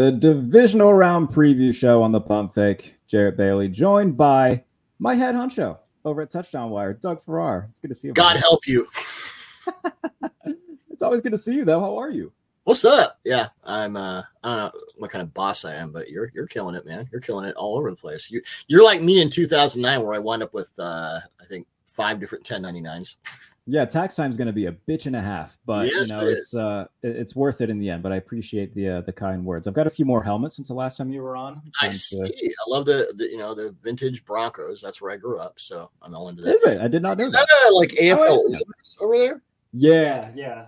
The divisional round preview show on the Pump Fake. Jarrett Bailey, joined by my head honcho over at Touchdown Wire, Doug Farrar. It's good to see you. God help you. it's always good to see you, though. How are you? What's up? Yeah, I'm. uh I don't know what kind of boss I am, but you're you're killing it, man. You're killing it all over the place. You you're like me in 2009, where I wound up with uh I think five different 1099s. Yeah, tax time is going to be a bitch and a half, but Yes, you know it it's uh it's worth it in the end. But I appreciate the uh, the kind words. I've got a few more helmets since the last time you were on. I Trying to- see. I love the, the you know the vintage Broncos. That's where I grew up, so I'm all into that. Is it? I did not know Is that. that a, like AFL Oh, over there? Yeah, yeah.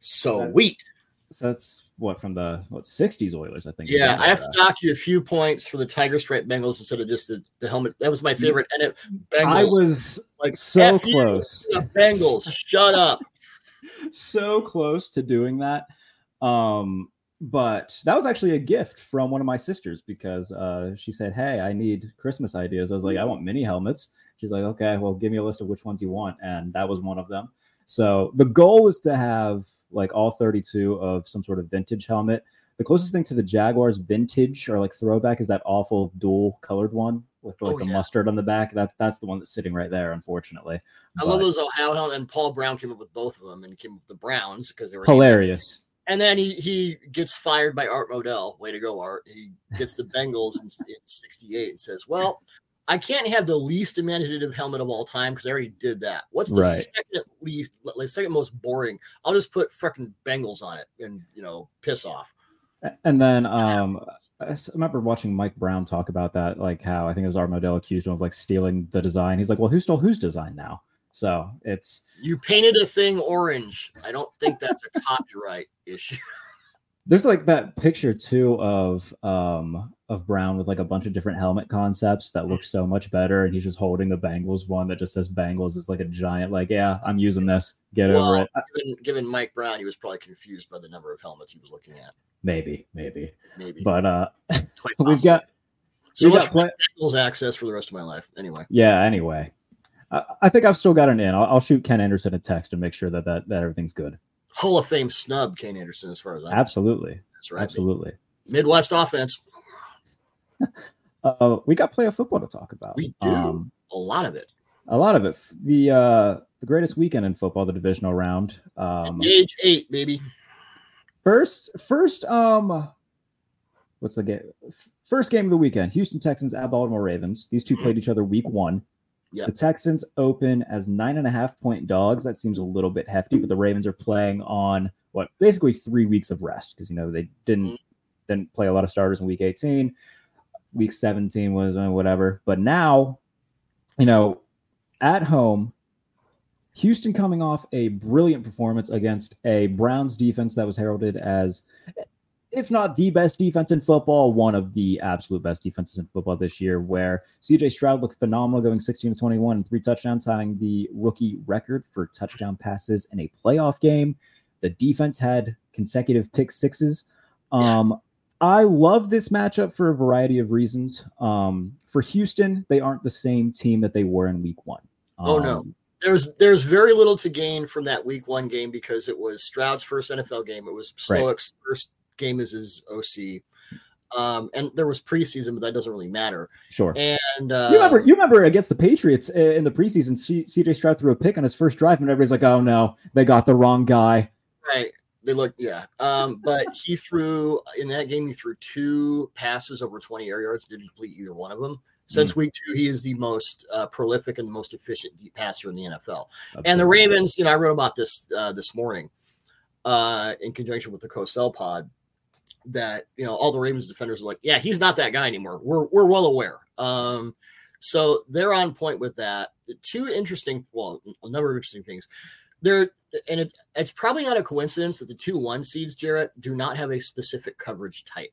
Sweet. So that's what from the what '60s Oilers, I think. Yeah, I have uh, to dock you a few points for the Tiger Stripe Bengals instead of just the, the helmet. That was my favorite. And it Bengals I was like so you, close. the Bengals. Shut up. so close to doing that. Um, but that was actually a gift from one of my sisters because uh, she said, Hey, I need Christmas ideas. I was like, I want mini helmets. She's like, Okay, well, give me a list of which ones you want. And that was one of them. So the goal is to have like all 32 of some sort of vintage helmet. The closest thing to the Jaguars vintage or like throwback is that awful dual colored one with oh, like Oh, the yeah. mustard on the back. That's that's the one that's sitting right there, unfortunately. I love those Ohio helmets. And Paul Brown came up with both of them and came up with the Browns because they were hilarious. And then he he gets fired by Art Modell. Way to go, Art. He gets the Bengals in, in 68 and says, Well, I can't have the least imaginative helmet of all time because I already did that. What's the Right. second least, like second most boring? I'll just put freaking Bengals on it and you know piss off. And then um, I remember watching Mike Brown talk about that, like how I think it was Art Modell accused him of like stealing the design. He's like, well, who stole whose design now? So it's You painted a thing orange. I don't think that's a copyright issue. there's like that picture too of um of Brown with like a bunch of different helmet concepts that look so much better, and he's just holding the Bengals one that just says Bengals. is like a giant, like, yeah, I'm using this. Get Well, over it. Given, given Mike Brown, he was probably confused by the number of helmets he was looking at. Maybe, maybe. Maybe. But uh we've got so we much got play- Bengals access for the rest of my life. Anyway. Yeah. Anyway, I, I think I've still got an in. I'll, I'll shoot Ken Anderson a text and make sure that that, that everything's good. Hall of Fame snub Ken Anderson, as far as I'm Absolutely, That's right. absolutely. Midwest offense, Uh, we got play of football to talk about. We do. Um, a lot of it. a lot of it. The uh, the greatest weekend in football, the divisional round. Um, Age eight, baby. first, first, um, what's the game? First game of the weekend: Houston Texans at Baltimore Ravens. These two played each other week one. Yeah. The Texans open as nine and a half point dogs. That seems a little bit hefty, but the Ravens are playing on what basically three weeks of rest because you know they didn't Mhm. didn't play a lot of starters in week 18. Week 17 was uh, whatever. But now, you know, at home, Houston coming off a brilliant performance against a Browns defense that was heralded as, if not the best defense in football, one of the absolute best defenses in football this year, where CJ Stroud looked phenomenal going 16 to 21 and three touchdowns, tying the rookie record for touchdown passes in a playoff game. The defense had consecutive pick sixes. Um, I love this matchup for a variety of reasons. Um, for Houston, they aren't the same team that they were in week one. Oh, no. Um, There's there's very little to gain from that week one game because it was Stroud's first NFL game. It was Right. First game as his OC. Um, and there was preseason, but that doesn't really matter. Sure. And uh, you remember, you remember against the Patriots in the preseason, C- CJ Stroud threw a pick on his first drive, and everybody's like, "Oh no, they got the wrong guy." Right. They look, yeah. Um, but he threw in that game, he threw two passes over 20 air yards, didn't complete either one of them. Since week two, he is the most uh, prolific and most efficient deep passer in the NFL. And the Ravens, you know, I wrote about this uh, this morning uh, in conjunction with the Cosell pod that, you know, all the Ravens defenders are like, yeah, he's not that guy anymore. We're, we're well aware. Um, so they're on point with that. Two interesting, well, a number of interesting things. There, and it, it's probably not a coincidence that the two one seeds, Jarrett, do not have a specific coverage type.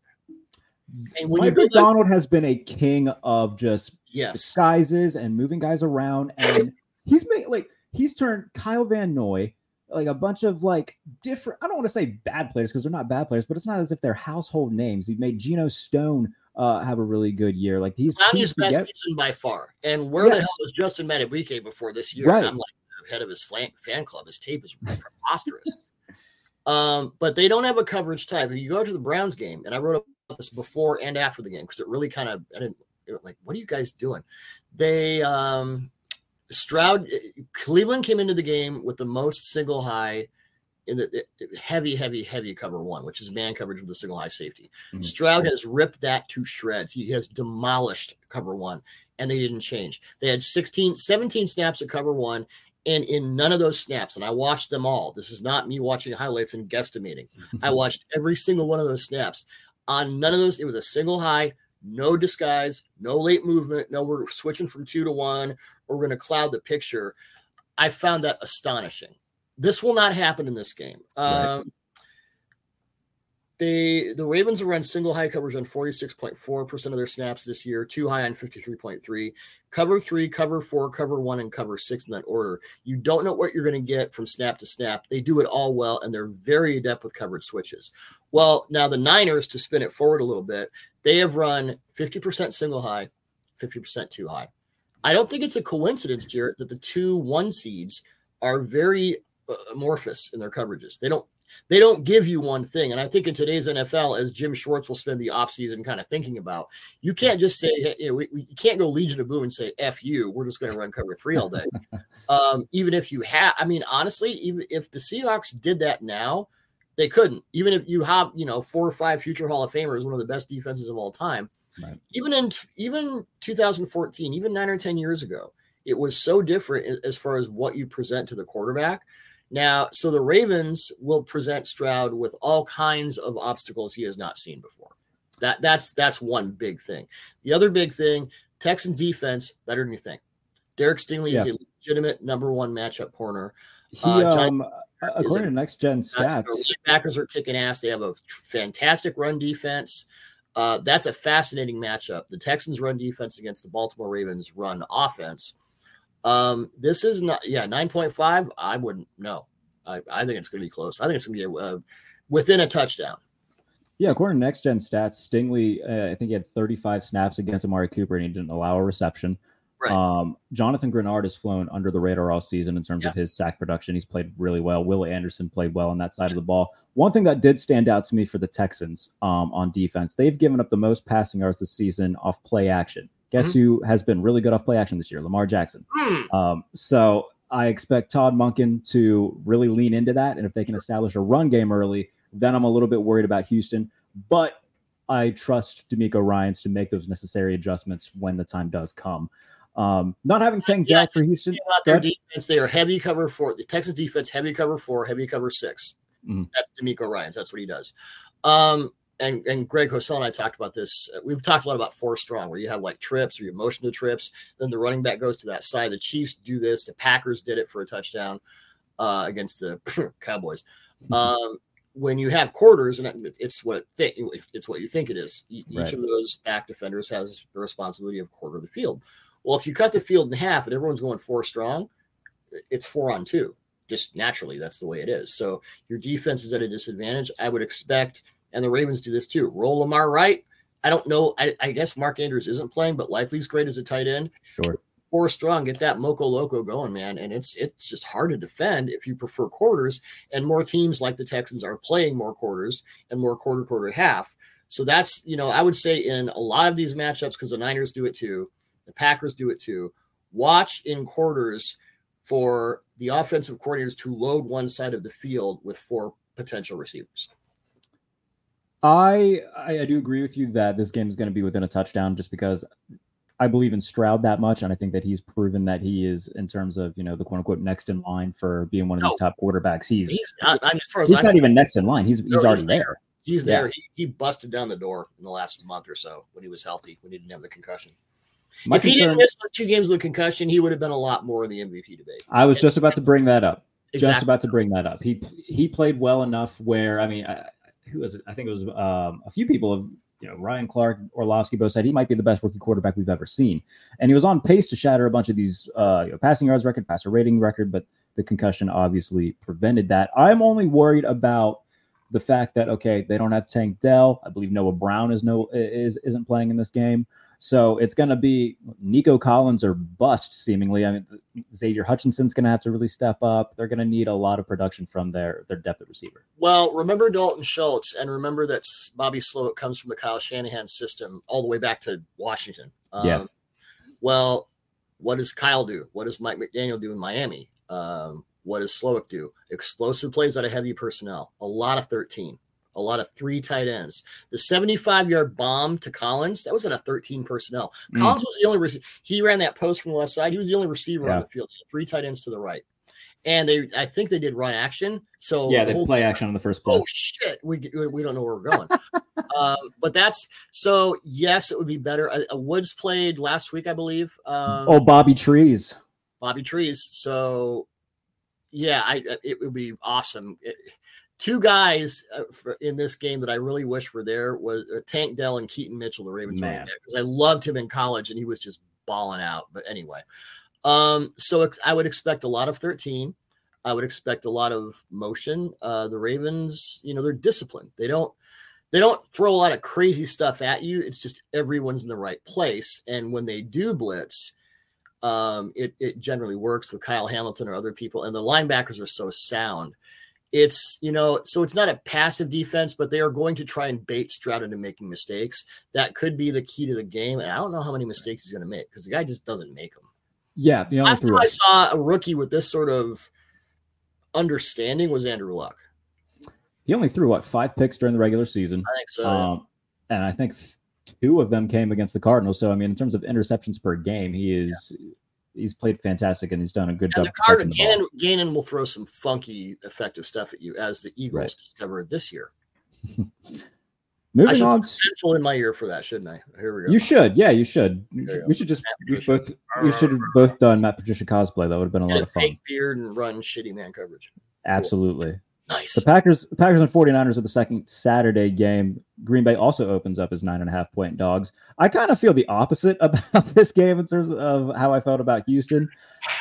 And when Mike Macdonald has been a king of just yes. disguises and moving guys around, and he's made like he's turned Kyle Van Noy like a bunch of like different. I don't want to say bad players because they're not bad players, but it's not as if they're household names. He made Geno Stone uh, have a really good year. Like he's his best season by far. And where yes. the hell was Justin Madubuike before this year? Right. I'm like head of his fan, fan club. His tape is preposterous. um, but they don't have a coverage type. You go to the Browns game, and I wrote about this before and after the game because it really kind of I didn't like what are you guys doing? They um Stroud Cleveland came into the game with the most single high in the, heavy, heavy, heavy cover one, which is man coverage with a single high safety. Mm-hmm. Stroud has ripped that to shreds. He has demolished cover one, and they didn't change. They had 16, 17 snaps at cover one, and in none of those snaps, and I watched them all. This is not me watching highlights and guesstimating. I watched every single one of those snaps. On none of those, it was a single high, no disguise, no late movement. No, we're switching from two to one, or we're going to cloud the picture. I found that astonishing. This will not happen in this game. Right. Um, they the Ravens will run single high coverage on 46.4% of their snaps this year, two high on 53.3. Cover three, cover four, cover one, and cover six in that order. You don't know what you're going to get from snap to snap. They do it all well, and they're very adept with coverage switches. Well, now the Niners, to spin it forward a little bit, they have run 50% single high, 50% too high. I don't think it's a coincidence, Jarrett, that the two one seeds are very uh, amorphous in their coverages. They don't they don't give you one thing. And I think in today's NFL, as Jim Schwartz will spend the offseason kind of thinking about, you can't just say, you know, we, we can't go Legion of Boom and say, F you, we're just going to run cover three all day. um, even if you have, I mean, honestly, even if the Seahawks did that now, they couldn't. Even if you have, you know, four or five future Hall of Famers, one of the best defenses of all time, Right. Even in even 2014, even nine or 10 years ago, it was so different as far as what you present to the quarterback. Now, so the Ravens will present Stroud with all kinds of obstacles he has not seen before. That that's that's one big thing. The other big thing, Texan defense better than you think. Derek Stingley yeah. is a legitimate number one matchup corner. He, uh, um, according to next gen stats, Packers are kicking ass. They have a fantastic run defense. Uh, that's a fascinating matchup. The Texans run defense against the Baltimore Ravens run offense. Um, this is not, yeah, 9.5. I wouldn't know. I, I think it's going to be close. I think it's going to be uh, within a touchdown. Yeah, according to next gen stats, Stingley, uh, I think he had 35 snaps against Amari Cooper and he didn't allow a reception. Right. Um, Jonathan Greenard has flown under the radar all season in terms yeah. of his sack production. He's played really well. Will Anderson played well on that side of the ball. One thing that did stand out to me for the Texans um, on defense, they've given up the most passing yards this season off play action. Guess mm-hmm. who has been really good off play action this year? Lamar Jackson. Mm. Um, so I expect Todd Monken to really lean into that. And if they can establish a run game early, then I'm a little bit worried about Houston. But I trust DeMeco Ryans to make those necessary adjustments when the time does come. Um, not having Tank yeah, for Houston. Their defense, they are heavy cover four. The Texas defense, heavy cover four, heavy cover 6 mm-hmm. That's DeMeco Ryans. That's what he does. Um, and and Greg Cosell and I talked about this. We've talked a lot about four strong, where you have like trips or you motion to trips. Then the running back goes to that side. The Chiefs do this. The Packers did it for a touchdown uh, against the Cowboys. Mm-hmm. Um, when you have quarters, and it's what it th- it's what you think it is. Each right. of those back defenders has the responsibility of quarter of the field. Well, if you cut the field in half and everyone's going four strong, it's four on two. Just naturally, that's the way it is. So your defense is at a disadvantage. I would expect, and the Ravens do this too. Roll Lamar right. I don't know. I, I guess Mark Andrews isn't playing, but Likely's great as a tight end. Sure. Four strong, get that Moco Loco going, man. And it's it's just hard to defend if you prefer quarters. And more teams like the Texans are playing more quarters and more quarter quarter half. So that's you know I would say in a lot of these matchups because the Niners do it too the Packers do it too. Watch in quarters for the offensive coordinators to load one side of the field with four potential receivers. I I, do agree with you that this game is going to be within a touchdown, just because I believe in Stroud that much, and I think that he's proven that he is in terms of you know the quote unquote next in line for being one of these top quarterbacks. He's he's not, I mean, he's not even next in line. He's he's already there. there. He's there. Yeah. He, he busted down the door in the last month or so when he was healthy, when he didn't have the concussion. My if concern, he didn't miss those two games with concussion, he would have been a lot more in the MVP debate. I was just about to bring that up. Just about to bring that up. He he played well enough where I mean, I, who was it? I think it was um, a few people have you know Ryan Clark, Orlovsky both said he might be the best rookie quarterback we've ever seen, and he was on pace to shatter a bunch of these uh, you know, passing yards record, passer rating record, but the concussion obviously prevented that. I'm only worried about the fact that okay, they don't have Tank Dell. I believe Noah Brown is no is isn't playing in this game. So it's going to be Nico Collins or bust, seemingly. I mean, Xavier Hutchinson's going to have to really step up. They're going to need a lot of production from their their depth at receiver. Well, remember Dalton Schultz, and remember that Bobby Slowik comes from the Kyle Shanahan system all the way back to Washington. Um, yeah. Well, what does Kyle do? What does Mike McDaniel do in Miami? Um, what does Slowik do? Explosive plays out of heavy personnel. A lot of 13 a lot of three tight ends. The 75 yard bomb to Collins, that was in a 13 personnel. Mm. Collins was the only receiver. He ran that post from the left side. He was the only receiver yeah. on the field. Three tight ends to the right. And they, I think they did run action. So yeah, they the play action on the first play. Oh shit, we we don't know where we're going. um, but that's so. Yes, it would be better. Uh, Woods played last week, I believe. Um, oh, Bobby Trees. Bobby Trees. So yeah, I it would be awesome. It, two guys uh, for, in this game that I really wish were there was uh, Tank Dell and Keaton Mitchell, the Ravens because I loved him in college and he was just balling out. But anyway, um, so ex- I would expect a lot of 13. I would expect a lot of motion. Uh, the Ravens, you know, they're disciplined. They don't they don't throw a lot of crazy stuff at you. It's just everyone's in the right place. And when they do blitz, um, it, it generally works with Kyle Hamilton or other people. And the linebackers are so sound it's you know so it's not a passive defense but they are going to try and bait stroud into making mistakes. That could be the key to the game and i don't know how many mistakes he's going to make because the guy just doesn't make them yeah the last time i saw a rookie with this sort of understanding was andrew luck. He only threw what five picks during the regular season. I think so um, yeah. and i think two of them came against the cardinals. So i mean in terms of interceptions per game he is yeah he's played fantastic and he's done a good and job. The Cardinals, Gannon, Gannon will throw some funky, effective stuff at you, as the Eagles right. discovered this year. Moving on, central in my ear for that, shouldn't I? Here we go. You should, yeah, you should. You we should just we both we should have both done Matt Patricia cosplay. That would have been a and lot of fun. beard and run shitty man coverage. Absolutely. Cool. Nice. The Packers, the Packers and 49ers are the second Saturday game. Green Bay also opens up as nine and a half point dogs. I kind of feel the opposite about this game in terms of how I felt about Houston.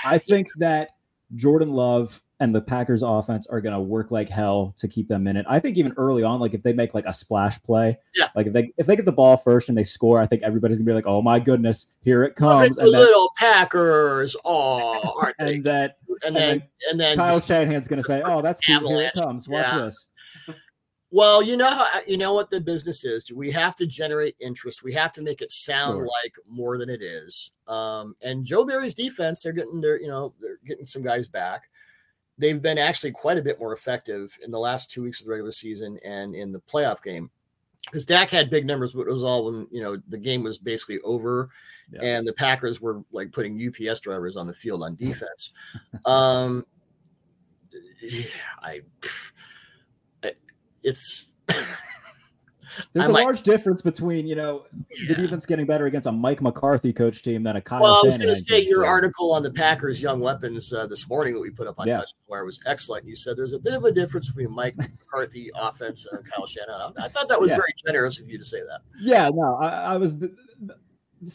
I think that Jordan Love and the Packers offense are going to work like hell to keep them in it. I think even early on, like if they make like a splash play, yeah. like if they if they get the ball first and they score, I think everybody's gonna be like, "Oh my goodness, here it comes!" and the little Packers, oh, aren't and? That, and, then and then Kyle Shanahan's gonna say, "Oh, that's cute. Here it comes. Watch yeah. this." Well, you know how you know what the business is. We have to generate interest. We have to make it sound sure. like more than it is. Um, and Joe Barry's defense, they're getting their, you know, they're getting some guys back they've been actually quite a bit more effective in the last two weeks of the regular season and in the playoff game. Because Dak had big numbers, but it was all when you know the game was basically over, yeah. and the Packers were like putting UPS drivers on the field on defense. um, I, I it's There's a might, large difference between you know yeah. the defense getting better against a Mike McCarthy coach team than a Kyle. Well, I was going to say your article on the Packers' young weapons uh, this morning that we put up on yeah. Touchwire was excellent. You said there's a bit of a difference between Mike McCarthy offense and Kyle Shanahan. I thought that was yeah. very generous of you to say that. Yeah, no, I, I was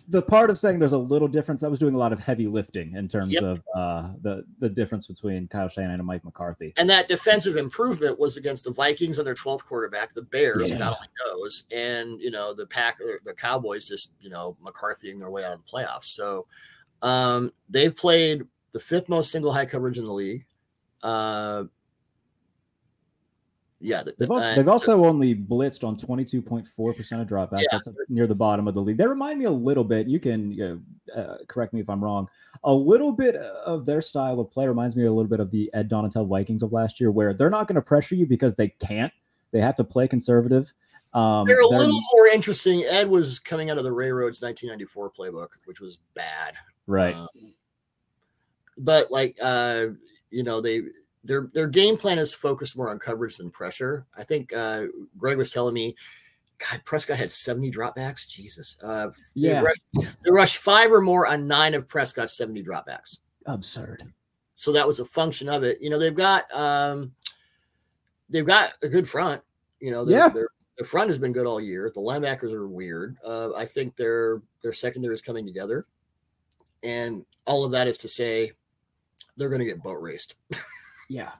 the part of saying there's a little difference that was doing a lot of heavy lifting in terms yep. of uh, the the difference between Kyle Shanahan and Mike McCarthy. And that defensive improvement was against the Vikings and their 12th quarterback, the Bears, yeah. God only knows, and you know the pack, the Cowboys just you know McCarthying their way out of the playoffs. So um, they've played the fifth most single high coverage in the league. Uh, yeah, they've also, they've also only blitzed on 22.4% of dropbacks. Yeah. That's near the bottom of the league. They remind me a little bit. You can you know, uh, correct me if I'm wrong. A little bit of their style of play reminds me a little bit of the Ed Donatell Vikings of last year, where they're not going to pressure you because they can't. They have to play conservative. Um, they're a they're, little more interesting. Ed was coming out of the Ray Rhodes 1994 playbook, which was bad. Right. Um, but like, uh, you know, they their their game plan is focused more on coverage than pressure. I think uh, Greg was telling me, God, Prescott had 70 dropbacks. Jesus. Uh, yeah. They rushed, they rushed, five or more on nine of Prescott's 70 dropbacks. Absurd. so that was a function of it. You know, they've got um, they've got a good front. You know, yeah. their their front has been good all year. The linebackers are weird. Uh, I think their their secondary is coming together, and all of that is to say they're going to get boat raced. yeah,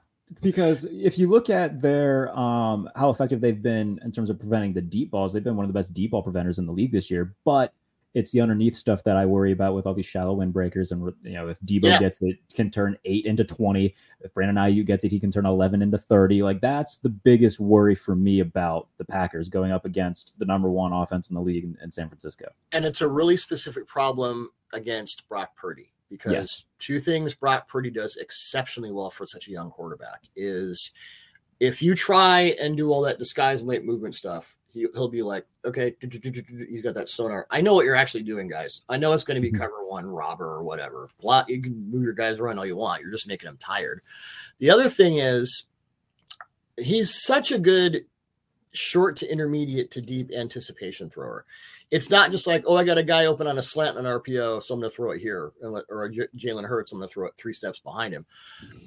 because if you look at their um how effective they've been in terms of preventing the deep balls, they've been one of the best deep ball preventers in the league this year. But it's the underneath stuff that I worry about with all these shallow windbreakers. And you know, if Deebo yeah. gets it, can turn eight into twenty. If Brandon Aiyuk gets it, he can turn eleven into thirty. Like that's the biggest worry for me about the Packers going up against the number one offense in the league in, in San Francisco. And it's a really specific problem against Brock Purdy because yes. Two things Brock Purdy does exceptionally well for such a young quarterback is if you try and do all that disguise and late movement stuff he, will be like, okay, you got that sonar. I know what you're actually doing, guys. I know it's going to be mm-hmm. cover one, robber, or whatever. You can move your guys around all you want. You're just making them tired. The other thing is, he's such a good short to intermediate to deep anticipation thrower. It's not just like, oh, I got a guy open on a slant and an RPO, so I'm going to throw it here, or Jalen Hurts, I'm going to throw it three steps behind him.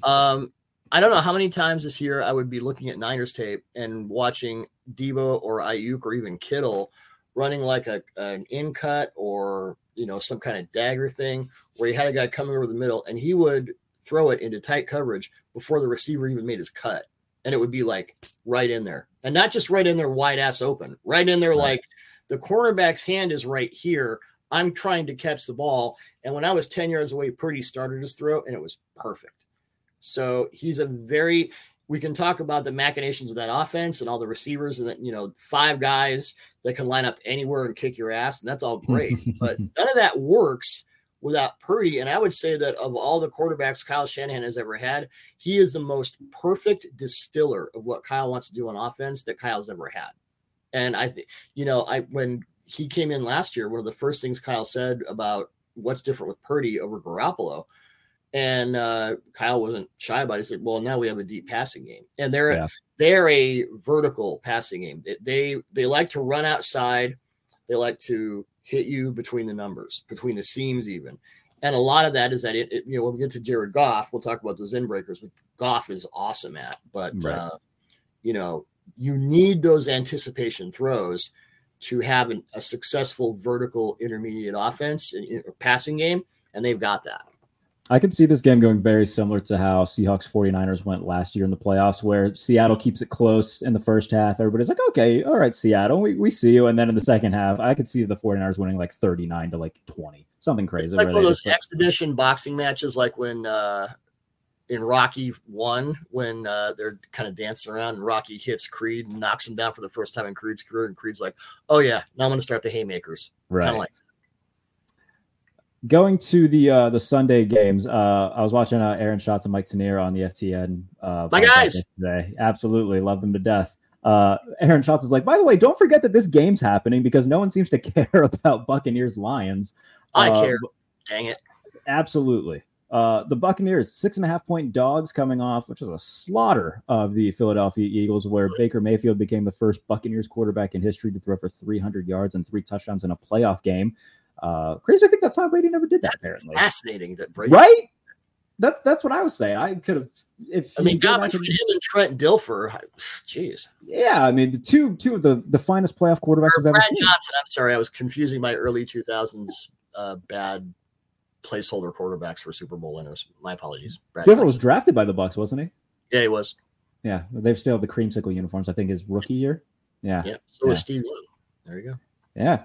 Um, I don't know how many times this year I would be looking at Niners tape and watching Deebo or Aiyuk or even Kittle running like a an in cut or you know some kind of dagger thing where he had a guy coming over the middle and he would throw it into tight coverage before the receiver even made his cut and it would be like right in there and not just right in there wide ass open right in there right. like the cornerback's hand is right here. I'm trying to catch the ball. And when i was 10 yards away Purdy started his throw and it was perfect. So he's a very we can talk about the machinations of that offense and all the receivers and that you know five guys that can line up anywhere and kick your ass and that's all great. But none of that works without Purdy. And I would say that of all the quarterbacks Kyle Shanahan has ever had he is the most perfect distiller of what Kyle wants to do on offense that Kyle's ever had and I think you know I when he came in last year one of the first things Kyle said about what's different with Purdy over Garoppolo and uh, Kyle wasn't shy about it. He said, "Well, now we have a deep passing game, and they're yeah. they're a vertical passing game. They, they they like to run outside. They like to hit you between the numbers, between the seams, even. And a lot of that is that it, it you know when we get to Jared Goff, we'll talk about those in breakers. But Goff is awesome at, but right. uh, you know you need those anticipation throws to have an, a successful vertical intermediate offense and passing game, and they've got that. I can see this game going very similar to how Seahawks 49ers went last year in the playoffs, where Seattle keeps it close in the first half. Everybody's like, okay, all right, Seattle, we, we see you. And then in the second half, I could see the 49ers winning like 39 to like 20, something crazy. It's like one of those exhibition like, boxing matches, like when uh, in Rocky one, when uh, they're kind of dancing around and Rocky hits Creed and knocks him down for the first time in Creed's career. And Creed's like, oh, yeah, now I'm going to start the haymakers. Right. Kind of like going to the uh the Sunday games, uh I was watching uh, Aaron Schatz and Mike Tanier on the FTN uh my guys today. Absolutely love them to death. Uh Aaron Schatz is like, by the way, don't forget that this game's happening because no one seems to care about Buccaneers Lions. I uh, care. Dang it. Absolutely. Uh, the Buccaneers, six and a half point dogs coming off, which is a slaughter of the Philadelphia Eagles, where Baker Mayfield became the first Buccaneers quarterback in history to throw for 300 yards and three touchdowns in a playoff game. Uh, crazy. I think that's how Brady never did that. That's apparently, fascinating. That Brady, right? That's that's what I was saying. I could have. If I mean, God, between him and Trent Dilfer, jeez. Yeah, I mean, the two two of the the finest playoff quarterbacks I've ever seen. Johnson. I'm sorry, I was confusing my early 2000s uh, bad placeholder quarterbacks for Super Bowl winners. My apologies. Brad Dilfer was drafted by the Bucks, wasn't he? Yeah, he was. Yeah, they've still the creamsicle uniforms. I think his rookie year. Yeah. Yeah. So yeah. was Steve Young. There you go. Yeah.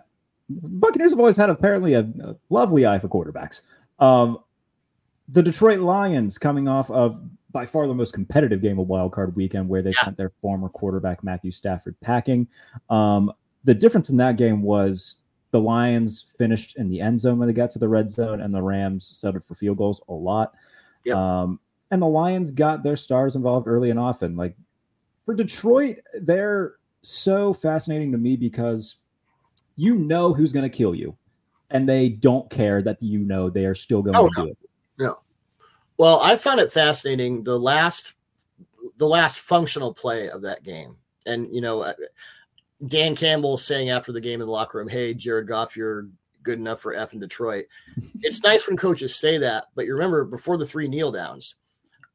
Buccaneers have always had apparently a, a lovely eye for quarterbacks. Um, the Detroit Lions coming off of by far the most competitive game of Wild Card Weekend, where they yeah. sent their former quarterback Matthew Stafford packing. Um, the difference in that game was the Lions finished in the end zone when they got to the red zone, and the Rams settled for field goals a lot. Yep. Um, and the Lions got their stars involved early and often. Like for Detroit, they're so fascinating to me because you know who's going to kill you, and they don't care that you know they are still going oh, to no. do it. No. Well, I found it fascinating the last the last functional play of that game, and you know, Dan Campbell saying after the game in the locker room, "Hey, Jared Goff, you're good enough for F in Detroit." it's nice when coaches say that, but you remember before the three kneel downs,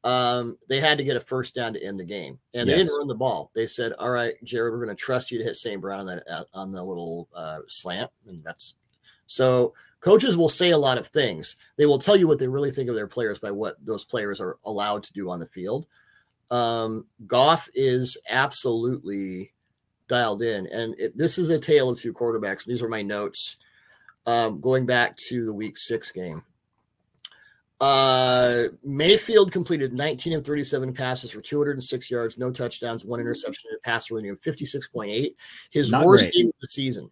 um, they had to get a first down to end the game, and they didn't run the ball. They said, "All right, Jared, we're going to trust you to hit St. Brown on that uh, on the little uh, slant," and that's so. Coaches will say a lot of things. They will tell you what they really think of their players by what those players are allowed to do on the field. Um, Goff is absolutely dialed in, and it, this is a tale of two quarterbacks. These are my notes um, going back to the Week Six game. Uh, Mayfield completed 19 of 37 passes for 206 yards, no touchdowns, one interception, and a passer rating of 56.8. His Not worst great. game of the season.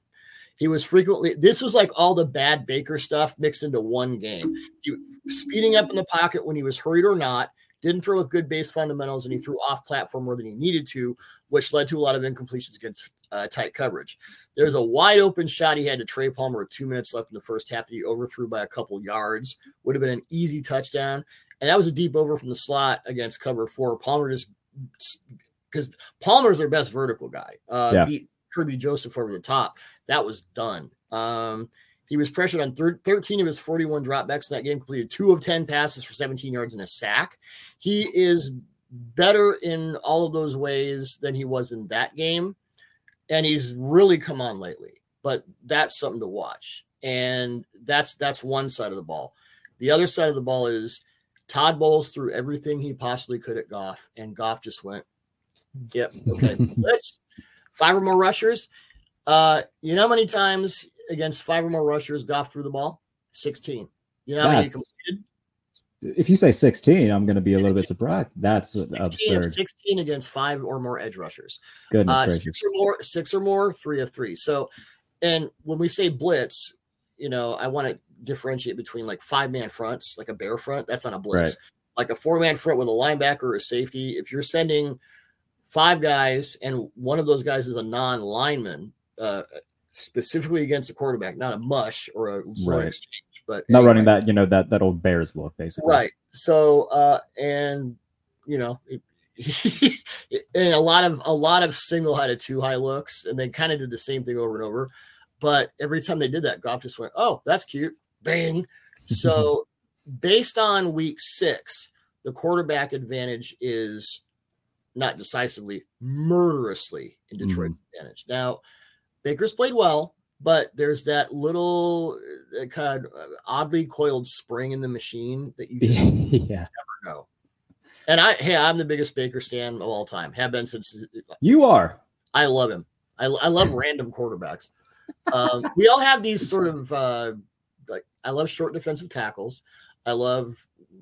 He was frequently. This was like all the bad Baker stuff mixed into one game. He speeding up in the pocket when he was hurried or not. Didn't throw with good base fundamentals, and he threw off platform more than he needed to, which led to a lot of incompletions against uh, tight coverage. There's a wide open shot he had to Trey Palmer with two minutes left in the first half that he overthrew by a couple yards. Would have been an easy touchdown. And that was a deep over from the slot against cover four. Palmer just because Palmer's their best vertical guy. Uh, Yeah. beat Kerby Joseph over the top. That was done. Um, he was pressured on thir- 13 of his 41 dropbacks in that game, completed two of 10 passes for 17 yards and a sack. He is better in all of those ways than he was in that game. And he's really come on lately. But that's something to watch. And that's that's one side of the ball. The other side of the ball is Todd Bowles threw everything he possibly could at Goff, and Goff just went, Yep, okay. Let's five or more rushers. Uh, you know how many times against five or more rushers Goff threw the ball? 16. You know how many he completed? If you say 16, I'm going to be a little bit surprised. That's 16 absurd. 16 against five or more edge rushers. Goodness Uh, gracious. six or more, six or more, three of three. So, and when we say blitz, you know, I want to differentiate between like five man fronts, like a bear front. That's not a blitz. Right. Like a four man front with a linebacker or a safety. If you're sending five guys and one of those guys is a non lineman, uh, specifically against a quarterback, not a mush or a Right. exchange, but Not anyway. running that, you know, that that old Bears look, basically. Right. So, uh, and you know, and a lot of a lot of single high to two high looks, and they kind of did the same thing over and over. But every time they did that, Goff just went, "Oh, that's cute," bang. So, based on week six, the quarterback advantage is not decisively, murderously in Detroit's advantage. Now, Baker's played well, but there's that little uh, kind of oddly coiled spring in the machine that you just yeah. never know. And I, hey, I'm the biggest Baker stan of all time. Have been since You are. I love him. I, I love random quarterbacks. Um, we all have these sort of uh, like I love short defensive tackles. I love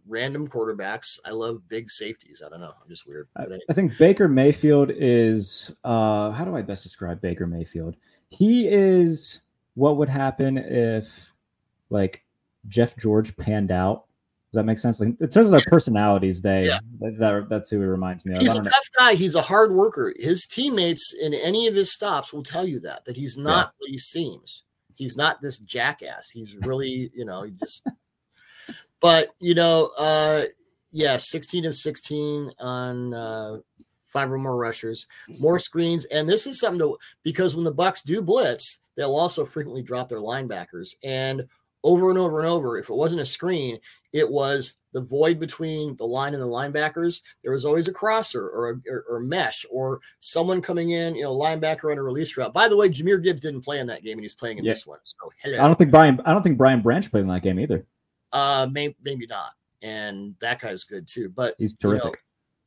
random quarterbacks. I love big safeties. I don't know. I'm just weird. I, I think Baker Mayfield is uh how do I best describe Baker Mayfield? He is what would happen if like Jeff George panned out. Does that make sense? Like in terms of their personalities, they Yeah. that, that- that's who he reminds me of. He's a know. tough guy. He's a hard worker. His teammates in any of his stops will tell you that that he's not what he seems. He's not this jackass. He's really, you know, he just. But you know, uh yeah, sixteen of sixteen on uh five or more rushers, more screens, and this is something to because when the Bucks do blitz, they'll also frequently drop their linebackers and over and over and over. If it wasn't a screen, it was the void between the line and the linebackers. There was always a crosser or a or, or mesh or someone coming in, you know, linebacker on a release route. By the way, Jahmyr Gibbs didn't play in that game, and he's playing in Yeah. this one. So hello. I don't think Brian I don't think Brian Branch played in that game either. uh, may, maybe not. And that guy's good too. But He's you know, terrific.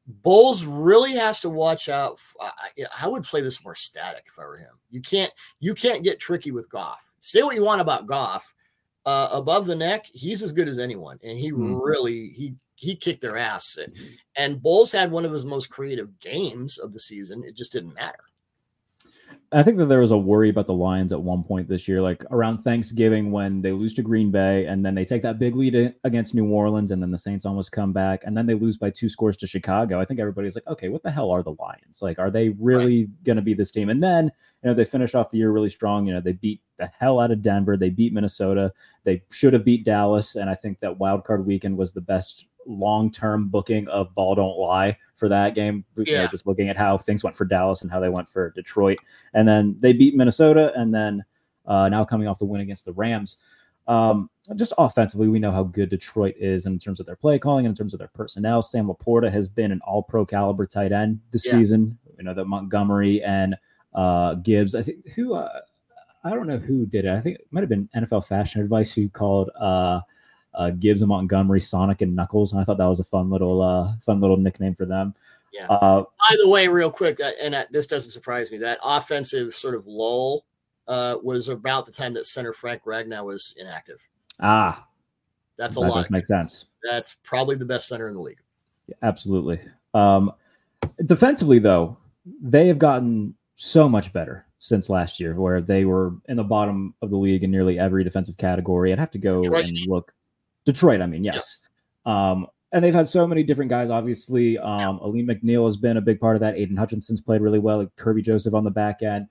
Bowles really has to watch out. I would play this more static if I were him. You can't you can't get tricky with Goff. Say what you want about Goff. Uh, above the neck, he's as good as anyone, and he Mhm. really he he kicked their ass. And, and Bowles had one of his most creative games of the season. It just didn't matter. I think that there was a worry about the Lions at one point this year, like around Thanksgiving when they lose to Green Bay and then they take that big lead against New Orleans and then the Saints almost come back and then they lose by two scores to Chicago. I think everybody's like, okay, what the hell are the Lions? Like, are they really going to be this team? And then, you know, they finish off the year really strong. You know, they beat the hell out of Denver. They beat Minnesota. They should have beat Dallas. And I think that wild card weekend was the best long-term booking of ball don't lie for that game. You know, just looking at how things went for Dallas and how they went for Detroit and then they beat Minnesota, and then uh, now coming off the win against the Rams. Um, just offensively, we know how good Detroit is in terms of their play calling and in terms of their personnel. Sam LaPorta has been an all pro caliber tight end this Yeah. season. You know, that Montgomery and uh, Gibbs. I think who, uh, I don't know who did it. I think it might have been NFL Fashion Advice who called uh, uh, Gibbs and Montgomery Sonic and Knuckles. And I thought that was a fun little, uh, fun little nickname for them. Yeah. Uh, By the way, real quick, uh, and uh, this doesn't surprise me, that offensive sort of lull uh, was about the time that center Frank Ragnow was inactive. ah, That's a that lot. does make sense. That's probably the best center in the league. Absolutely. Um, defensively, though, they have gotten so much better since last year, where they were in the bottom of the league in nearly every defensive category. I'd have to go Detroit, and look. Detroit, I mean, yes. Um, and they've had so many different guys. Obviously, um, Alim McNeill has been a big part of that. Aidan Hutchinson's played really well. Like Kerby Joseph on the back end.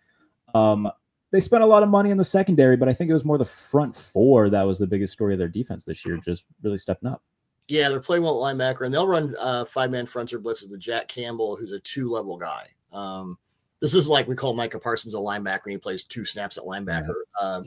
Um, they spent a lot of money in the secondary, but I think it was more the front four that was the biggest story of their defense this year, just really stepping up. Yeah, they're playing well at linebacker, and they'll run uh, five man fronts or blitzes with Jack Campbell, who's a two level guy. Um, this is like we call Micah Parsons a linebacker, and he plays two snaps at linebacker. Um,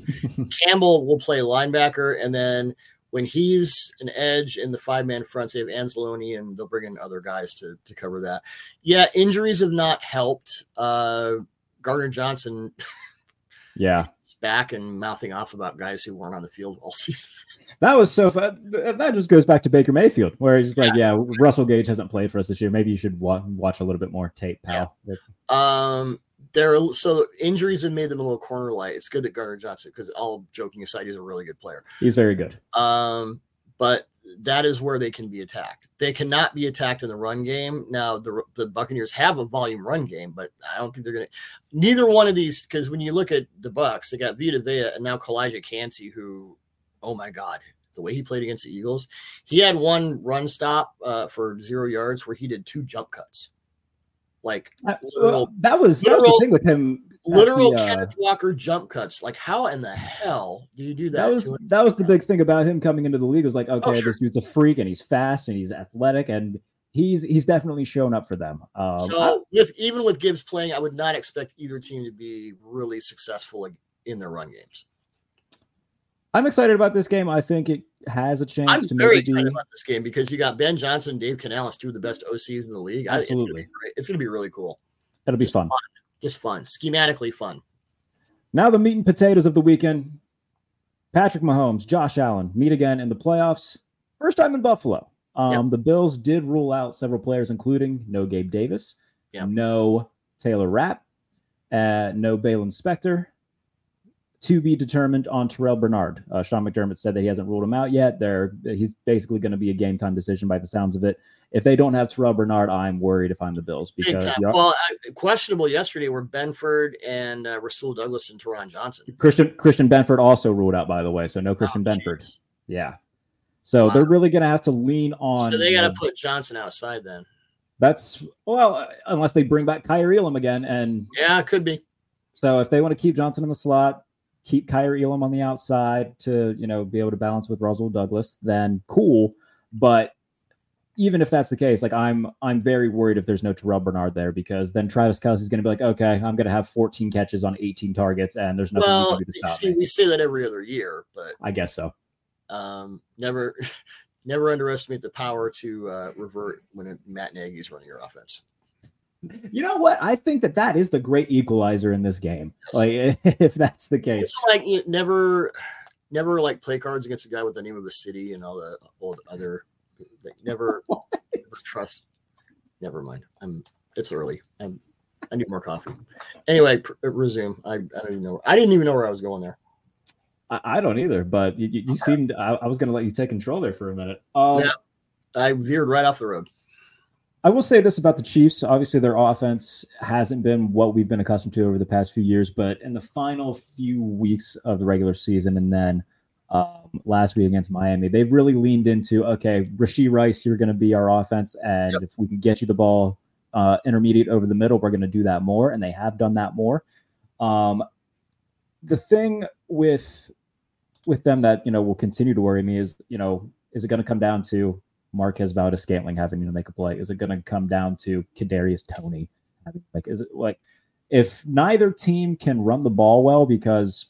Campbell will play linebacker, and then when he's an edge in the five man fronts, they have Anzalone, and they'll bring in other guys to to cover that. Yeah, injuries have not helped. Uh, Gardner Johnson Yeah. is back and mouthing off about guys who weren't on the field all season. That was so fun. That just goes back to Baker Mayfield, where he's just like, yeah, Russell Gage hasn't played for us this year. Maybe you should wa- watch a little bit more tape, pal. Um, there are so injuries have made them a little corner light. It's good that Gardner Johnson, because all joking aside, he's a really good player. He's very good. Um, but that is where they can be attacked. They cannot be attacked in the run game. Now the the Buccaneers have a volume run game, but I don't think they're gonna. Neither one of these, because when you look at the Bucks, they got Vita Vea and now Calijah Kancey, who, oh my God, the way he played against the Eagles, he had one run stop uh, for zero yards where he did two jump cuts, like Uh, literal well, that was that was the thing with him. literal the, uh, Kenneth Walker jump cuts. Like, how in the hell do you do that? that was that was the big thing about him coming into the league. Was like, okay, Oh, sure. this dude's a freak and he's fast and he's athletic and he's he's definitely shown up for them. Um, so I- with even with Gibbs playing, I would not expect either team to be really successful in their run games. I'm excited about this game. I think it has a chance I'm to very maybe excited about this game because you got Ben Johnson, Dave Canales, two of the best OCs in the league. It's gonna Absolutely. be. It's gonna be really cool. That'll be Just fun. Just fun, schematically fun. Now the meat and potatoes of the weekend. Patrick Mahomes, Josh Allen meet again in the playoffs. First time in Buffalo. Um, The Bills did rule out several players, including no Gabe Davis, Yep. no Taylor Rapp, uh, no Baylon Spector. To be determined on Terrell Bernard. Uh, Sean McDermott said that he hasn't ruled him out yet. They're, he's basically going to be a game time decision by the sounds of it. If they don't have Terrell Bernard, I'm worried if I'm the Bills because the- Well, I, questionable yesterday were Benford and uh, Rasul Douglas and Taron Johnson. Christian Christian Benford also ruled out, by the way. So no Christian Oh, Benford. jeez. Yeah. So Wow. they're really going to have to lean on. So they got to uh, put Johnson outside then. That's well, uh, unless they bring back Kaiir Elam again, and Yeah, it could be. so if they want to keep Johnson in the slot, keep Kaiir Elam on the outside to you know be able to balance with Russell Douglas, then cool. But even if that's the case, like I'm, I'm very worried if there's no Terrell Bernard there because then Travis Kelce's going to be like, okay, I'm going to have 14 catches on 18 targets, and there's nothing we Well, can do to stop see, we say that every other year, but I guess so. um, never, never underestimate the power to uh, revert when Matt Nagy's running your offense. You know what? I think that that is the great equalizer in this game. Like, if that's the case, It's like you never, never like play cards against a guy with the name of a city and all the all the other. Like, never, never trust. Never mind. I'm. It's early. I'm. I need more coffee. Anyway, pr- resume. I, I don't even know. I didn't even know where I was going there. I, I don't either. But you, you, you seemed. I, I was going to let you take control there for a minute. Um, Yeah. I veered right off the road. I will say this about the Chiefs. Obviously, their offense hasn't been what we've been accustomed to over the past few years, but in the final few weeks of the regular season and then um, last week against Miami, they've really leaned into okay, Rashee Rice, you're going to be our offense. And Yep. if we can get you the ball uh, intermediate over the middle, we're going to do that more. And they have done that more. Um, the thing with with them that you know will continue to worry me is you know is it going to come down to Marquez Valdes-Scantling having to make a play? Is it going to come down to Kadarius Toney like is it like if neither team can run the ball well because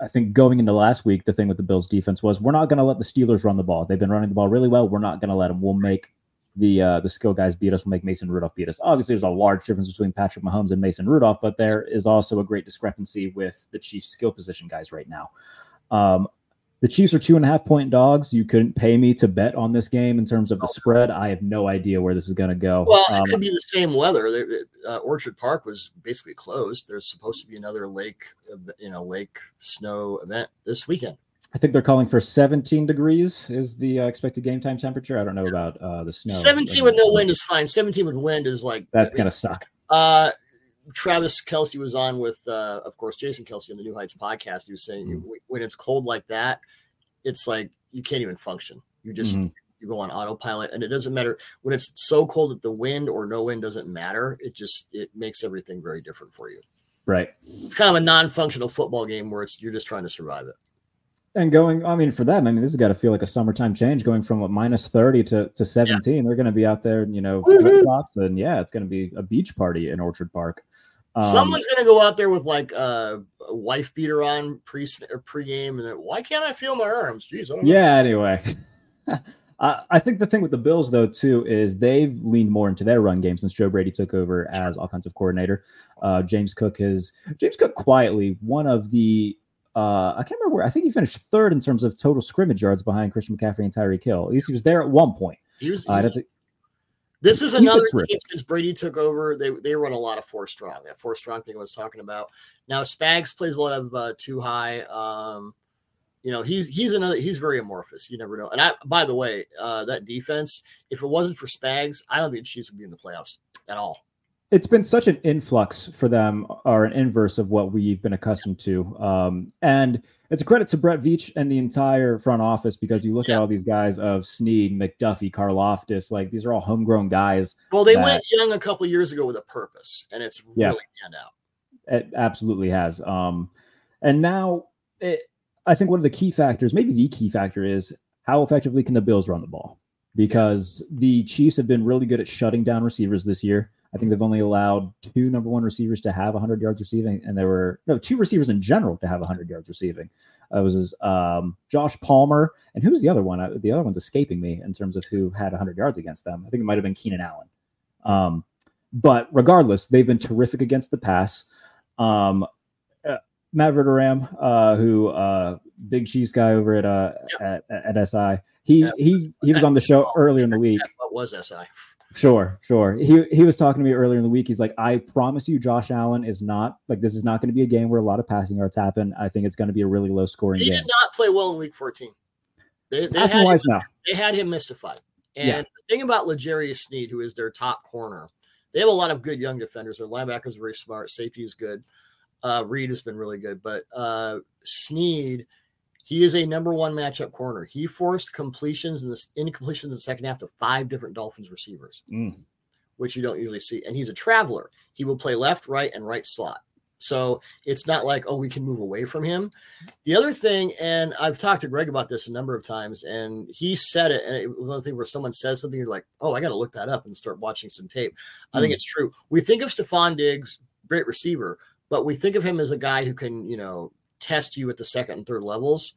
I think going into last week, the thing with the Bills defense was we're not going to let the Steelers run the ball. They've been running the ball really well. We're not going to let them. We'll make the uh, the skill guys beat us. We'll make Mason Rudolph beat us. Obviously, there's a large difference between Patrick Mahomes and Mason Rudolph, but there is also a great discrepancy with the Chiefs skill position guys right now. Um, the Chiefs are two and a half point dogs. You couldn't pay me to bet on this game in terms of the spread. I have no idea where this is going to go. Well, it um, could be the same weather. Uh, Orchard Park was basically closed. There's supposed to be another lake, you know, lake snow event this weekend. I think they're calling for 17 degrees is the uh, expected game time temperature. I don't know about uh, the snow. 17 with no wind is fine. 17 with wind is like that's gonna suck. Uh, Travis Kelce was on with, uh, of course, Jason Kelce on the New Heights podcast. He was saying mm-hmm. when it's cold like that, it's like you can't even function. You just mm-hmm. you go on autopilot, and it doesn't matter when it's so cold that the wind or no wind doesn't matter. It just it makes everything very different for you. Right. It's kind of a non-functional football game where it's you're just trying to survive it. And going, I mean, for them, I mean, this has got to feel like a summertime change going from what minus 30 to, to 17. Yeah. They're going to be out there, you know, and yeah, it's going to be a beach party in Orchard Park. Um, Someone's going to go out there with like a wife beater on pre pregame, and then why can't I feel my arms? Jeez, yeah. Anyway, I think the thing with the Bills though too is they've leaned more into their run game since Joe Brady took over as offensive coordinator. Uh, James Cook has James Cook quietly one of the uh, I can't remember where I think he finished third in terms of total scrimmage yards behind Christian McCaffrey and Tyreek Hill. At least he was there at one point. He was, he was uh, this is another team since Brady took over. They they run a lot of four strong. That four strong thing I was talking about. Now Spags plays a lot of uh, too high. Um, you know he's he's another he's very amorphous. You never know. And I by the way, uh, that defense, if it wasn't for Spags, I don't think the Chiefs would be in the playoffs at all it's been such an influx for them or an inverse of what we've been accustomed to. Um, and it's a credit to Brett Veach and the entire front office because you look yeah. at all these guys of Sneed, McDuffie, Karlaftis, like these are all homegrown guys. Well, they that, went young a couple years ago with a purpose, and it's really yeah, panned out. It absolutely has. Um, and now it, I think one of the key factors, maybe the key factor, is how effectively can the Bills run the ball? Because yeah. the Chiefs have been really good at shutting down receivers this year. I think they've only allowed two number one receivers to have 100 yards receiving, and there were no two receivers in general to have 100 yards receiving. Uh, it was um, Josh Palmer, and who's the other one? Uh, the other one's escaping me in terms of who had 100 yards against them. I think it might have been Keenan Allen. Um, but regardless, they've been terrific against the pass. Um, uh, Matt Verderame, uh, who uh, big Chiefs guy over at, uh, at, at SI, he he he was on the show earlier in the week. What was SI? Sure, sure. He he was talking to me earlier in the week. He's like, I promise you, Josh Allen is not like this is not going to be a game where a lot of passing yards happen. I think it's going to be a really low scoring game. He did not play well in week 14. They, they passing wise, no. They had him mystified. And yeah. the thing about L'Jarius Sneed, who is their top corner, they have a lot of good young defenders. Their linebackers are very smart. Safety is good. Uh, Reid has been really good, but uh, Sneed – he is a number one matchup corner. He forced completions in this incompletions in the second half to five different Dolphins receivers, mm. which you don't usually see. And he's a traveler. He will play left, right, and right slot. So it's not like, oh, we can move away from him. The other thing, and I've talked to Greg about this a number of times, and he said it, and it was one thing where someone says something, you're like, oh, I got to look that up and start watching some tape. I think hmm. it's true. We think of Stefon Diggs, great receiver, but we think of him as a guy who can, you know, test you at the second and third levels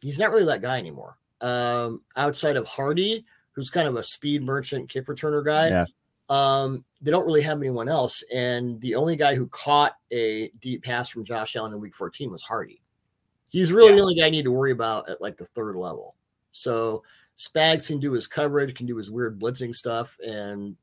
he's not really that guy anymore. Um, outside of Harty, who's kind of a speed merchant kick returner guy, yeah. um, they don't really have anyone else. And the only guy who caught a deep pass from Josh Allen in week 14 was Harty. He's really yeah. the only guy I need to worry about at like the third level. So Spags can do his coverage, can do his weird blitzing stuff, and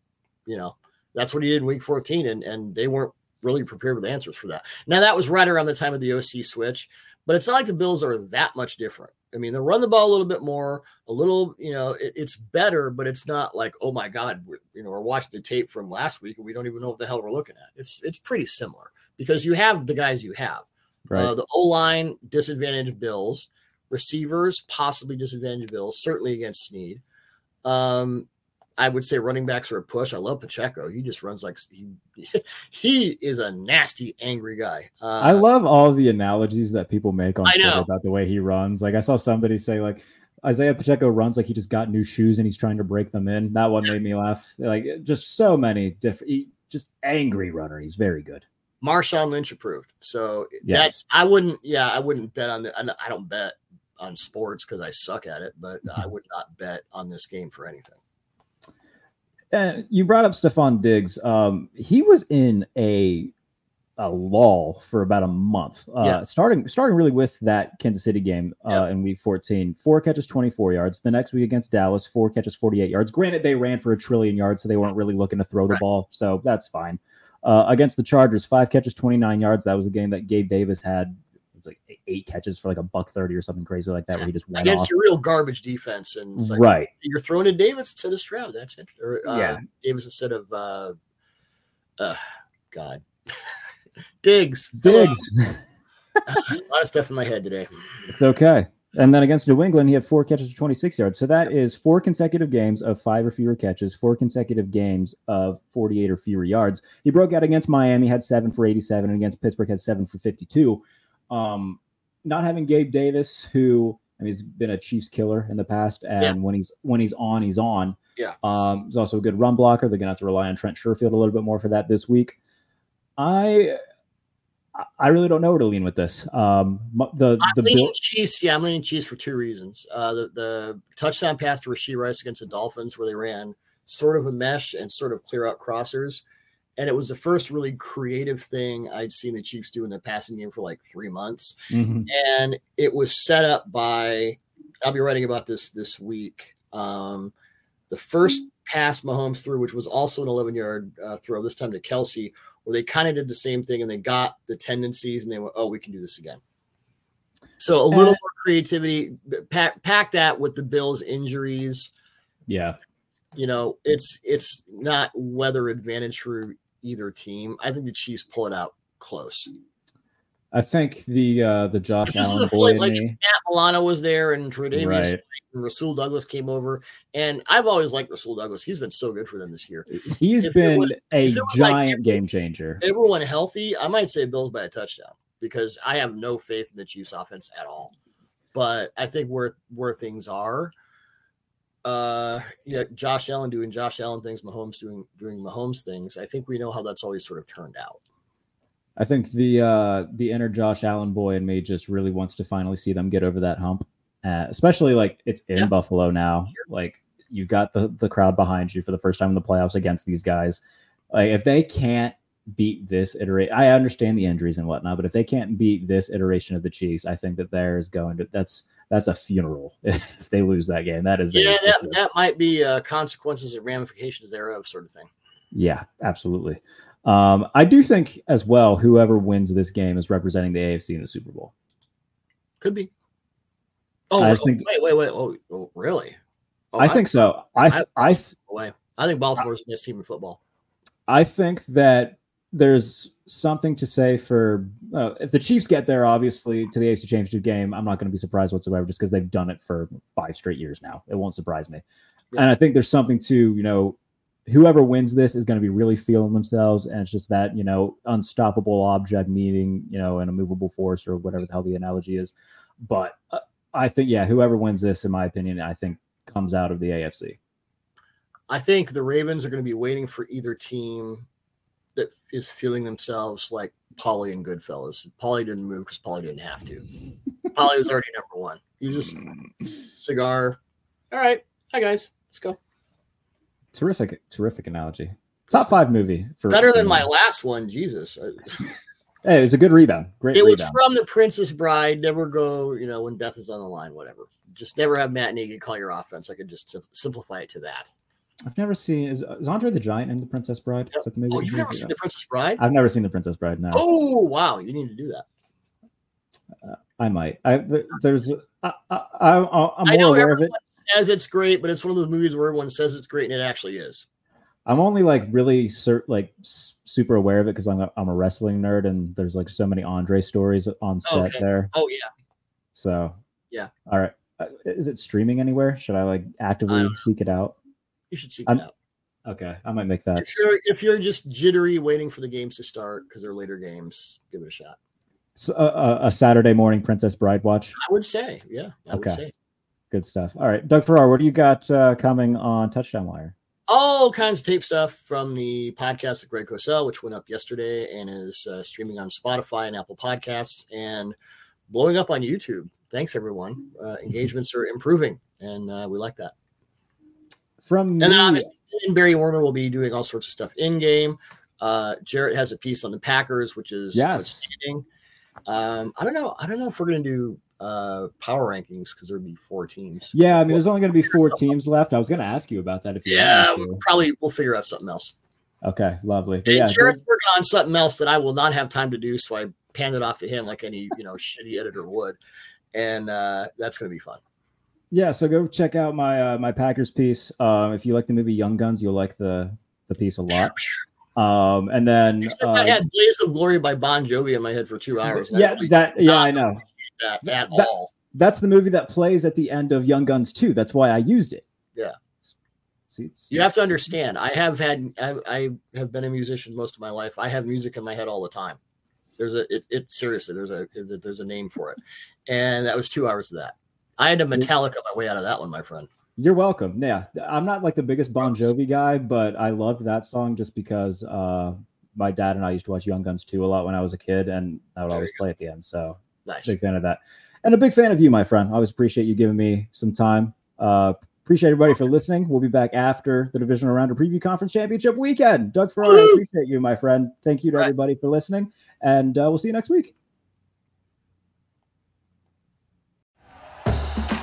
you know, that's what he did in week 14, and, and they weren't really prepared with answers for that. Now that was right around the time of the OC switch. But it's not like the Bills are that much different. I mean, they run the ball a little bit more, a little, you know, it, it's better, but it's not like, oh my God, you know, we're watching the tape from last week and we don't even know what the hell we're looking at. It's it's pretty similar because you have the guys you have. Right. Uh, the O line disadvantaged Bills, receivers possibly disadvantaged Bills, certainly against Sneed. Um, I would say running backs are a push. I love Pacheco. He just runs like he he is a nasty, angry guy. Uh, I love all the analogies that people make on Twitter about the way he runs. Like I saw somebody say like Isaiah Pacheco runs like he just got new shoes and he's trying to break them in. That one made me laugh. Like just so many different, just angry runner. He's very good. Marshawn Lynch approved. So Yes. that's I wouldn't. Yeah, I wouldn't bet on the. I don't- bet on sports because I suck at it, but. I would not bet on this game for anything. And you brought up Stefon Diggs. Um, he was in a a lull for about a month. Uh, Yeah. starting starting really with that Kansas City game uh, Yeah. in week 14. Four catches, 24 yards. The next week against Dallas, four catches, 48 yards. Granted, they ran for a trillion yards, so they weren't really looking to throw the Right. ball. So that's fine. Uh, against the Chargers, five catches, 29 yards. That was the game that Gabe Davis had like eight catches for like a buck 30 or something crazy like that, where he just went Against off. your real garbage defense, and it's like right. you're throwing to Davis instead of Stroud. That's it. Or uh, Yeah. Davis instead of uh, uh God, Diggs. Diggs. a lot of stuff in my head today. It's okay. And then against New England, he had four catches for 26 yards. So that is four consecutive games of five or fewer catches, four consecutive games of 48 or fewer yards. He broke out against Miami, had seven for 87, and against Pittsburgh had seven for 52. Um, not having Gabe Davis, who I mean, he's been a Chiefs killer in the past, and Yeah. when he's when he's on, he's on. Yeah. Um, he's also a good run blocker. They're gonna have to rely on Trent Sherfield a little bit more for that this week. I I- really don't know where to lean with this. Um, the the I'm leaning Bill- Chiefs. Yeah, I'm leaning Chiefs for two reasons. Uh, the, the touchdown pass to Rashee Rice against the Dolphins, where they ran sort of a mesh and sort of clear out crossers. And it was the first really creative thing I'd seen the Chiefs do in the passing game for like three months. Mhm. And it was set up by, I'll be writing about this this week. Um, the first pass Mahomes threw, which was also an 11 yard uh, throw, this time to Kelce, where they kind of did the same thing and they got the tendencies and they went, oh, we can do this again. So a little Uh, more creativity, pack, pack that with the Bills' injuries. Yeah. You know, it's it's not weather advantage for either team. I think the Chiefs pull it out close. I think the uh the Josh Allen boy like in if me. Matt Milano was there and Tre'Davious Right. and Rasul Douglas came over, and I've always liked Rasul Douglas. He's been so good for them this year. He's if been was- a was like- giant game changer. Everyone healthy, I might say Bills by a touchdown because I have no faith in the Chiefs offense at all. But I think where where things are, uh, yeah, Josh Allen doing Josh Allen things, Mahomes doing doing Mahomes things. I think we know how that's always sort of turned out. I think the uh the inner Josh Allen boy in me just really wants to finally see them get over that hump. Uh, especially like it's in Yeah. Buffalo now. Like you got the the crowd behind you for the first time in the playoffs against these guys. Like if they can't beat this iteration, I understand the injuries and whatnot, but if they can't beat this iteration of the Chiefs, I think that there's going to that's that's a funeral if they lose that game. That is Yeah, that, that might be uh, consequences and ramifications thereof, sort of thing. Yeah, absolutely. Um, I do think as well, whoever wins this game is representing the AFC in the Super Bowl. Could be. Oh, I oh, think- wait, wait, wait. Oh, oh really? Oh, I think so. I th- I th- Away. I think Baltimore's the best team in football. I think that there's something to say for uh, if the Chiefs get there, obviously to the AFC Championship game. I'm not going to be surprised whatsoever, just because they've done it for five straight years now. It won't surprise me. Yeah. And I think there's something to you know, whoever wins this is going to be really feeling themselves, and it's just that you know, unstoppable object meeting you know, an immovable force or whatever the hell the analogy is. But uh, I think yeah, whoever wins this, in my opinion, I think comes out of the AFC. I think the Ravens are going to be waiting for either team that is feeling themselves like Paulie and Goodfellas. Paulie didn't move because Paulie didn't have to. Paulie was already number one. He's just cigar. All right. Hi guys. Let's go. Terrific, terrific analogy. Top five movie for Better than my last one. Jesus. Hey, it's a good rebound. Great It was from the Princess Bride. Never go, you know, when death is on the line, whatever. Just never have Matt Nagy call your offense. I could just simplify it to that. I've never seen. Is, is Andre the Giant and the Princess Bride? Is that the movie? Oh, you've never seen the Princess Bride? I've never seen the Princess Bride. No, Oh, wow. You need to do that. I might. I th- there's. I, I, I, I'm I more know aware of it. says it's great, but it's one of those movies where everyone says it's great and it actually is. I'm only like really cer- like super aware of it because I'm a, I'm a wrestling nerd and there's like so many Andre stories on set Okay. there. Oh yeah, So Yeah. All right. Uh, Is it streaming anywhere? Should I like actively don't seek it out? You should seek I'm- it out. Okay, I might make that. If you're if you're just jittery waiting for the games to start because they're later games, give it a shot. So a Saturday morning Princess Bride watch. I would say, yeah, I Okay. would say. Good stuff. All right, Doug Farrar, what do you got uh, coming on Touchdown Wire? all kinds of tape stuff from the podcast of Greg Cosell, which went up yesterday and is uh, streaming on Spotify and Apple Podcasts and blowing up on YouTube. Thanks, everyone. Uh, engagements are improving, and uh, we like that. From And then obviously, Barry Werner will be doing all sorts of stuff in game. Uh, Jarrett has a piece on the Packers, which is Yes. Um, I don't know. I don't know if we're going to do uh, power rankings because there'd be four teams. yeah, I mean, there's only going to be four teams left. I was going to ask you about that if you Yeah, we'll probably we'll figure out something else. Okay, lovely. But And yeah, Jarrett's working on something else that I will not have time to do, so I panned it off to him like any you know shitty editor would, and uh, that's going to be fun. Yeah, so go check out my uh, my Packers piece. Um, if you like the movie Young Guns, you'll like the the piece a lot. Um, and then uh, I had "Blaze of Glory" by Bon Jovi in my head for two hours. I yeah, that yeah, I know. that at That- all. That's the movie that plays at the end of Young Guns 2. That's why I used it. Yeah. See, it's- You have to understand. I have had. I, I have been a musician most of my life. I have music in my head all the time. There's a. It, it seriously. There's a. There's a name for it, and that was two hours of that. I had to Metallica my way out of that one, my friend. You're welcome. Yeah, I'm not like the biggest Bon Jovi guy, but I loved that song just because uh, my dad and I used to watch Young Guns 2 a lot when I was a kid, and I would There always play at the end. So Nice. big fan of that, and a big fan of you, my friend. I always appreciate you giving me some time. Uh, appreciate everybody for listening. We'll be back after the divisional round of preview conference championship weekend. Doug Farrar, I appreciate you, my friend. Thank you to Right. everybody for listening, and uh, we'll see you next week.